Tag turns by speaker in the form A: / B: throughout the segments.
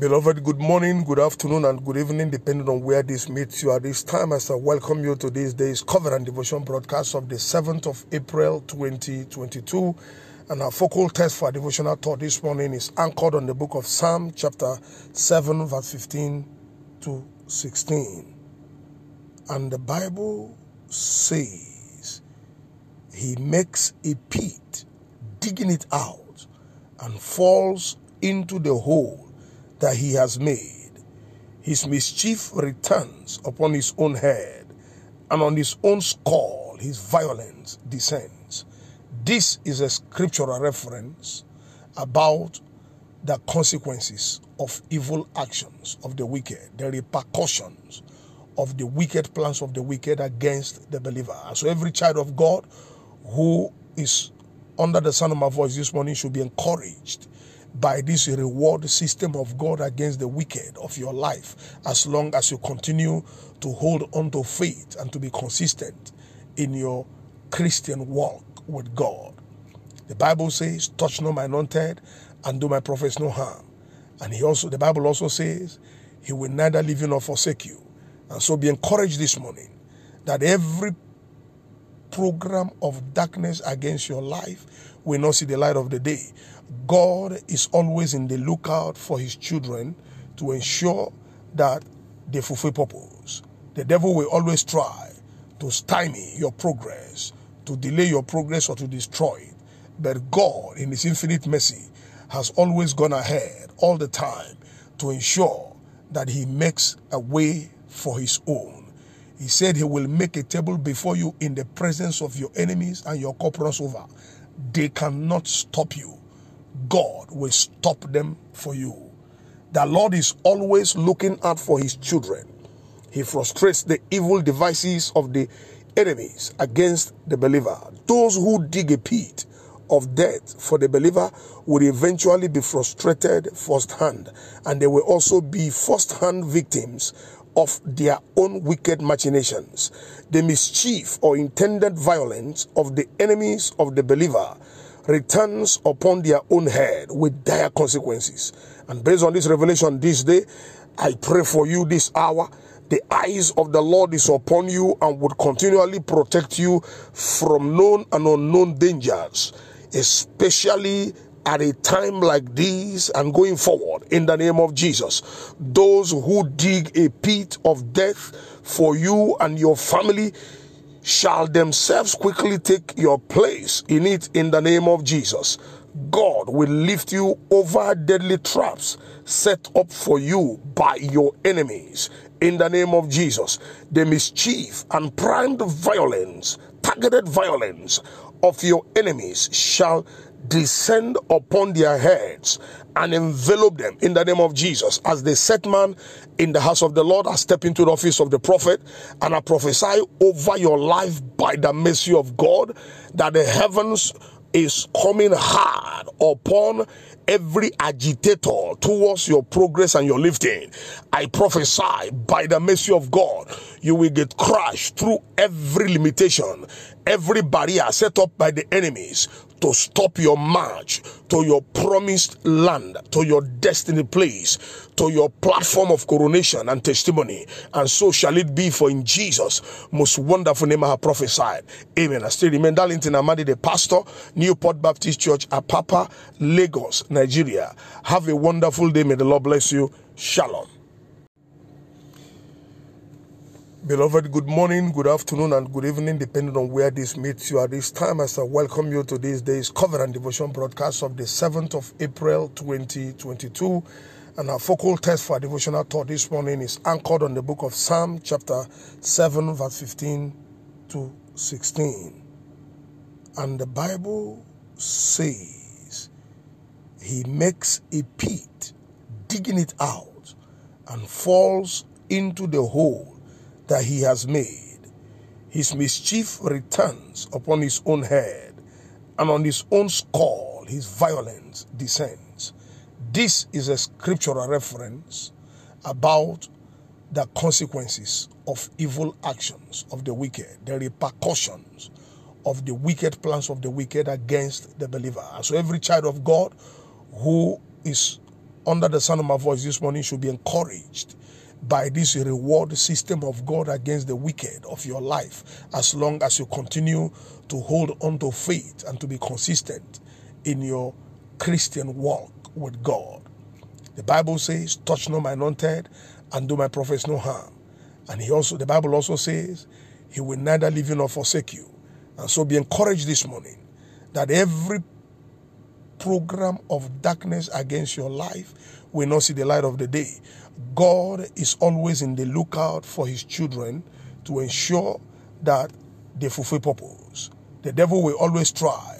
A: Beloved, good morning, good afternoon, and good evening, depending on where this meets you at this time. As I welcome you to this day's Covenant Devotion broadcast of the 7th of April 2022. And our focal text for our devotional thought this morning is anchored on the book of Psalm, chapter 7, verse 15 to 16. And the Bible says, He makes a pit, digging it out, and falls into the hole that he has made. His mischief returns upon his own head, and on his own skull his violence descends. This is a scriptural reference about the consequences of evil actions of the wicked, the repercussions of the wicked plans of the wicked against the believer. So every child of God who is under the sound of my voice this morning should be encouraged by this reward system of God against the wicked of your life as long as you continue to hold on to faith and to be consistent in your Christian walk with God. The Bible says, touch no my anointed and do my prophets no harm. And he also the Bible also says, he will neither leave you nor forsake you. And so be encouraged this morning that every program of darkness against your life will not see the light of the day. God is always in the lookout for his children to ensure that they fulfill purpose. The devil will always try to stymie your progress, to delay your progress, or to destroy it. But God, in his infinite mercy, has always gone ahead all the time to ensure that he makes a way for his own. He said he will make a table before you in the presence of your enemies and your corporals over. They cannot stop you God will stop them for you. The Lord is always looking out for his children. He frustrates the evil devices of the enemies against the believer. Those who dig a pit of death for the believer will eventually be frustrated firsthand, and they will also be firsthand victims of their own wicked machinations. The mischief or intended violence of the enemies of the believer returns upon their own head with dire consequences. And based on this revelation this day, I pray for you this hour. The eyes of the Lord is upon you and would continually protect you from known and unknown dangers, especially at a time like this and going forward in the name of Jesus. Those who dig a pit of death for you and your family shall themselves quickly take your place in it in the name of Jesus. God will lift you over deadly traps set up for you by your enemies in the name of Jesus. The mischief and primed violence, targeted violence of your enemies shall descend upon their heads and envelop them in the name of Jesus. As the set man in the house of the Lord, I step into the office of the prophet and I prophesy over your life by the mercy of God that the heavens is coming hard upon every agitator towards your progress and your lifting. I prophesy by the mercy of God, you will get crushed through every limitation, every barrier set up by the enemies to stop your march to your promised land, to your destiny place, to your platform of coronation and testimony. And so shall it be for in Jesus' most wonderful name I have prophesied. Amen. I still remain Darlington Amadi, the pastor, Newport Baptist Church, Apapa, Lagos, Nigeria. Have a wonderful day. May the Lord bless you. Shalom. Beloved, good morning, good afternoon, and good evening, depending on where this meets you at this time. As I welcome you to this day's Covenant Devotion broadcast of the 7th of April 2022. And our focal text for our devotional thought this morning is anchored on the book of Psalm, chapter 7, verse 15 to 16. And the Bible says, He makes a pit, digging it out, and falls into the hole that he has made. His mischief returns upon his own head, and on his own skull his violence descends. This is a scriptural reference about the consequences of evil actions of the wicked, the repercussions of the wicked plans of the wicked against the believer. So every child of God who is under the sound of my voice this morning should be encouraged by this reward system of God against the wicked of your life as long as you continue to hold on to faith and to be consistent in your Christian walk with God. The Bible says, touch no my anointed and do my prophets no harm. And he also, the Bible also says, he will neither leave you nor forsake you. And so be encouraged this morning that every program of darkness against your life will not see the light of the day. God is always in the lookout for his children to ensure that they fulfill purpose. The devil will always try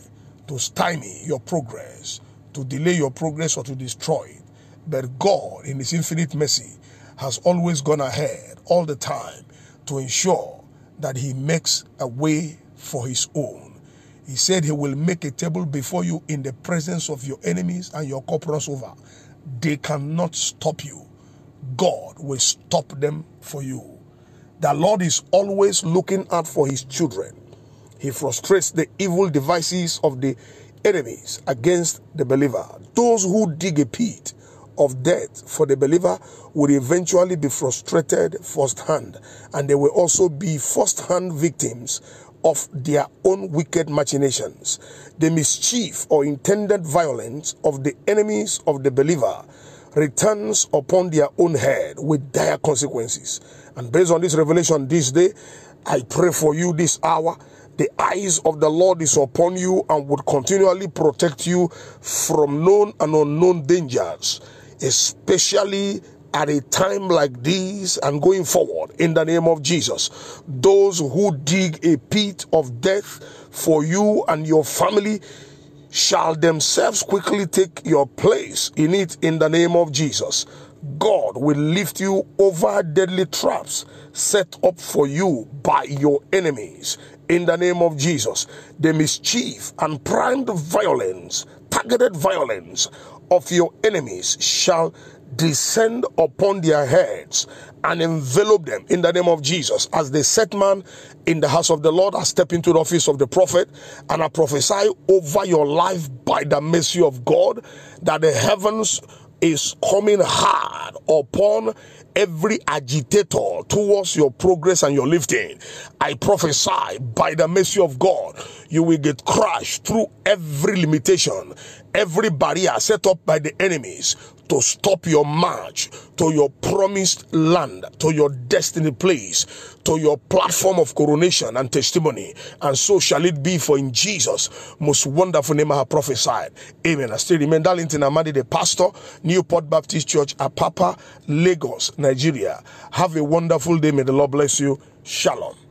A: to stymie your progress, to delay your progress, or to destroy it. But God, in his infinite mercy, has always gone ahead all the time to ensure that he makes a way for his own. He said he will make a table before you in the presence of your enemies and your corporals over. They cannot stop you. God will stop them for you. The Lord is always looking out for his children. He frustrates the evil devices of the enemies against the believer. Those who dig a pit of death for the believer will eventually be frustrated firsthand, and they will also be firsthand victims of their own wicked machinations. The mischief or intended violence of the enemies of the believer returns upon their own head with dire consequences. And based on this revelation this day, I pray for you this hour. The eyes of the Lord is upon you and would continually protect you from known and unknown dangers, especially at a time like this and going forward in the name of Jesus. Those who dig a pit of death for you and your family shall themselves quickly take your place in it in the name of Jesus. God will lift you over deadly traps set up for you by your enemies in the name of Jesus. The mischief and primed violence, targeted violence of your enemies shall descend upon their heads and envelop them in the name of Jesus. As the set man in the house of the Lord, I step into the office of the prophet and I prophesy over your life by the mercy of God that the heavens is coming hard upon every agitator towards your progress and your lifting. I prophesy by the mercy of God, you will get crushed through every limitation, every barrier set up by the enemies to stop your march to your promised land, to your destiny place, to your platform of coronation and testimony. And so shall it be for in Jesus' most wonderful name I have prophesied. Amen. I still remain Darlington Amadi, the pastor, Newport Baptist Church, Apapa, Lagos, Nigeria. Have a wonderful day. May the Lord bless you. Shalom.